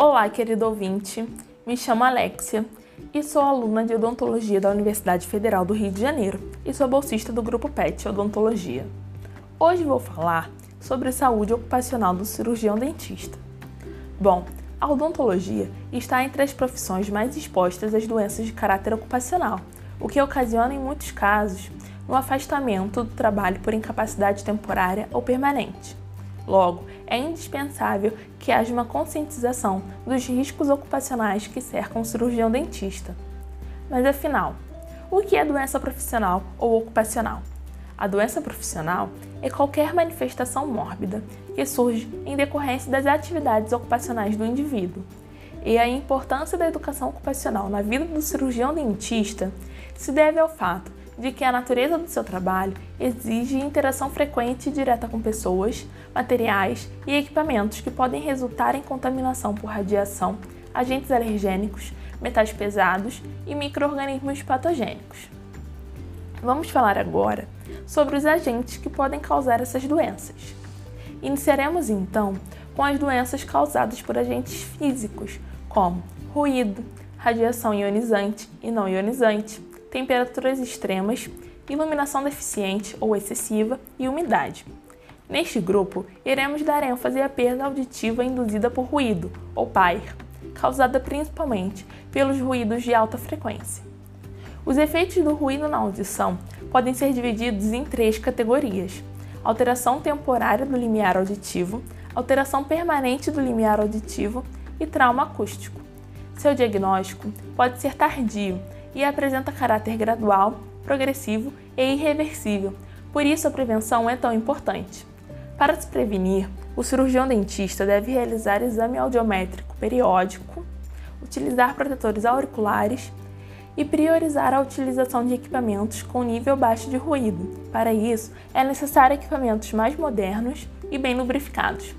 Olá, querido ouvinte. Me chamo Alexia e sou aluna de odontologia da Universidade Federal do Rio de Janeiro e sou bolsista do grupo PET Odontologia. Hoje vou falar sobre saúde ocupacional do cirurgião dentista. Bom, a odontologia está entre as profissões mais expostas às doenças de caráter ocupacional, o que ocasiona em muitos casos um afastamento do trabalho por incapacidade temporária ou permanente. Logo, é indispensável que haja uma conscientização dos riscos ocupacionais que cercam o cirurgião dentista. Mas afinal, o que é doença profissional ou ocupacional? A doença profissional é qualquer manifestação mórbida que surge em decorrência das atividades ocupacionais do indivíduo. E a importância da educação ocupacional na vida do cirurgião dentista se deve ao fato de que a natureza do seu trabalho exige interação frequente e direta com pessoas, materiais e equipamentos que podem resultar em contaminação por radiação, agentes alergênicos, metais pesados e microorganismos patogênicos. Vamos falar agora sobre os agentes que podem causar essas doenças. Iniciaremos então com as doenças causadas por agentes físicos, como ruído, radiação ionizante e não ionizante, temperaturas extremas, iluminação deficiente ou excessiva e umidade. Neste grupo, iremos dar ênfase à perda auditiva induzida por ruído, ou PAIR, causada principalmente pelos ruídos de alta frequência. Os efeitos do ruído na audição podem ser divididos em três categorias: alteração temporária do limiar auditivo, alteração permanente do limiar auditivo e trauma acústico. Seu diagnóstico pode ser tardio e apresenta caráter gradual, progressivo e irreversível, por isso a prevenção é tão importante. Para se prevenir, o cirurgião dentista deve realizar exame audiométrico periódico, utilizar protetores auriculares e priorizar a utilização de equipamentos com nível baixo de ruído. Para isso, é necessário equipamentos mais modernos e bem lubrificados.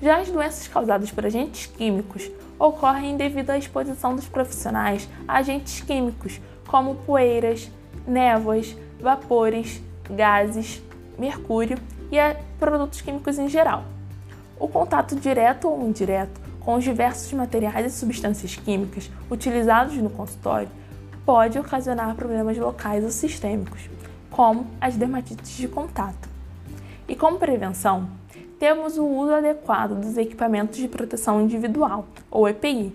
Já as doenças causadas por agentes químicos ocorrem devido à exposição dos profissionais a agentes químicos, como poeiras, névoas, vapores, gases, mercúrio e a produtos químicos em geral. O contato direto ou indireto com os diversos materiais e substâncias químicas utilizados no consultório pode ocasionar problemas locais ou sistêmicos, como as dermatites de contato. E como prevenção, temos o uso adequado dos equipamentos de proteção individual, ou EPI.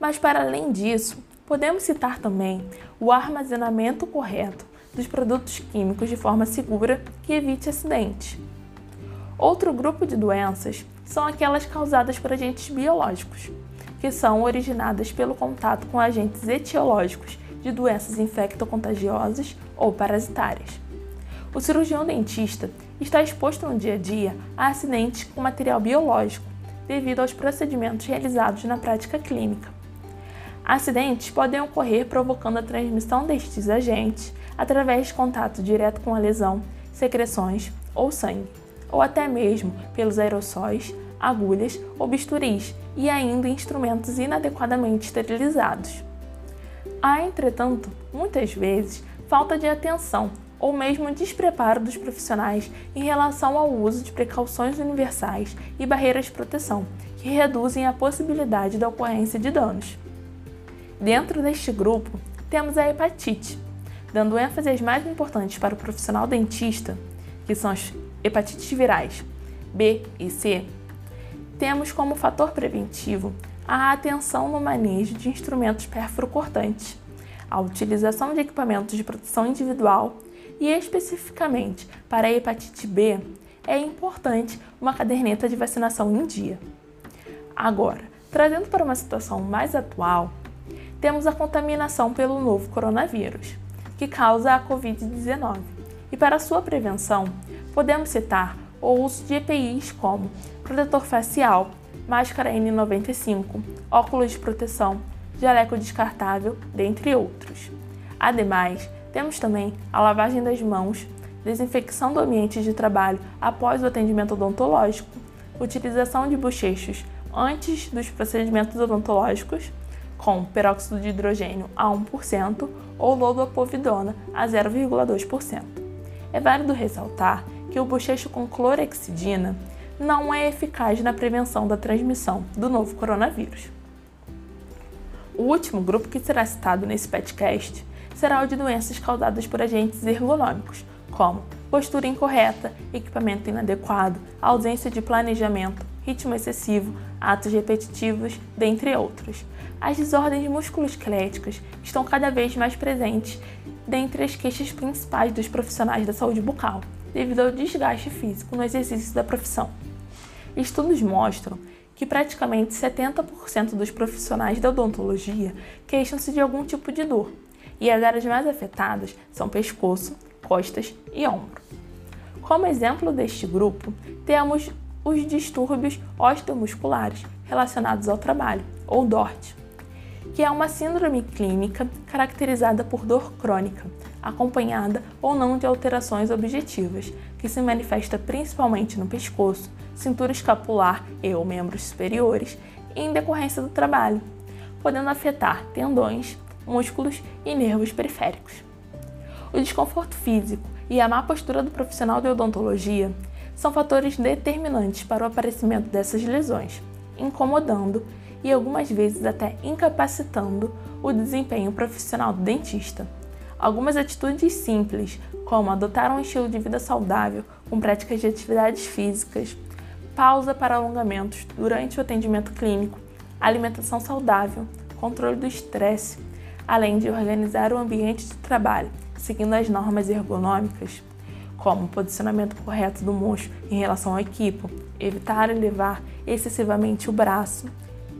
Mas, para além disso, podemos citar também o armazenamento correto dos produtos químicos de forma segura que evite acidente. Outro grupo de doenças são aquelas causadas por agentes biológicos, que são originadas pelo contato com agentes etiológicos de doenças infectocontagiosas ou parasitárias. O cirurgião dentista está exposto no dia a dia a acidentes com material biológico devido aos procedimentos realizados na prática clínica. Acidentes podem ocorrer provocando a transmissão destes agentes através de contato direto com a lesão, secreções ou sangue, ou até mesmo pelos aerossóis, agulhas ou bisturis e ainda instrumentos inadequadamente esterilizados. Há, entretanto, muitas vezes, falta de atenção ou mesmo despreparo dos profissionais em relação ao uso de precauções universais e barreiras de proteção, que reduzem a possibilidade da ocorrência de danos. Dentro deste grupo, temos a hepatite, dando ênfase às mais importantes para o profissional dentista, que são as hepatites virais B e C. Temos como fator preventivo a atenção no manejo de instrumentos perfuro-cortantes, a utilização de equipamentos de proteção individual e especificamente para a hepatite B, é importante uma caderneta de vacinação em dia. Agora, trazendo para uma situação mais atual, temos a contaminação pelo novo coronavírus, que causa a Covid-19. E para sua prevenção, podemos citar o uso de EPIs como protetor facial, máscara N95, óculos de proteção, jaleco descartável, dentre outros. Ademais, temos também a lavagem das mãos, desinfecção do ambiente de trabalho após o atendimento odontológico, utilização de bochechos antes dos procedimentos odontológicos, com peróxido de hidrogênio a 1% ou lodopovidona a 0,2%. É válido ressaltar que o bochecho com clorexidina não é eficaz na prevenção da transmissão do novo coronavírus. O último grupo que será citado nesse podcast será o de doenças causadas por agentes ergonômicos, como postura incorreta, equipamento inadequado, ausência de planejamento, ritmo excessivo, atos repetitivos, dentre outros. As desordens musculoesqueléticas estão cada vez mais presentes dentre as queixas principais dos profissionais da saúde bucal, devido ao desgaste físico no exercício da profissão. Estudos mostram que praticamente 70% dos profissionais da odontologia queixam-se de algum tipo de dor, e as áreas mais afetadas são pescoço, costas e ombro. Como exemplo deste grupo, temos os distúrbios osteomusculares relacionados ao trabalho, ou DORT, que é uma síndrome clínica caracterizada por dor crônica, acompanhada ou não de alterações objetivas, que se manifesta principalmente no pescoço, cintura escapular e ou membros superiores, em decorrência do trabalho, podendo afetar tendões, músculos e nervos periféricos. O desconforto físico e a má postura do profissional de odontologia são fatores determinantes para o aparecimento dessas lesões, incomodando e algumas vezes até incapacitando o desempenho profissional do dentista. Algumas atitudes simples, como adotar um estilo de vida saudável com práticas de atividades físicas, pausa para alongamentos durante o atendimento clínico, alimentação saudável, controle do estresse, além de organizar o ambiente de trabalho seguindo as normas ergonômicas, como o posicionamento correto do mocho em relação ao equipo, evitar elevar excessivamente o braço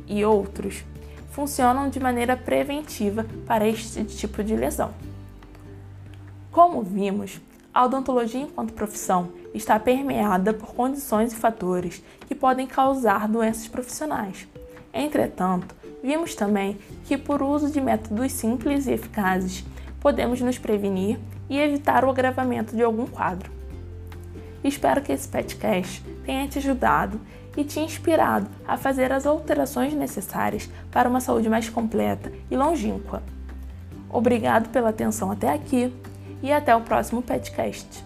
e outros, funcionam de maneira preventiva para este tipo de lesão. Como vimos, a odontologia enquanto profissão está permeada por condições e fatores que podem causar doenças profissionais. Entretanto, vimos também que, por uso de métodos simples e eficazes, podemos nos prevenir e evitar o agravamento de algum quadro. Espero que esse podcast tenha te ajudado e te inspirado a fazer as alterações necessárias para uma saúde mais completa e longínqua. Obrigado pela atenção até aqui e até o próximo podcast.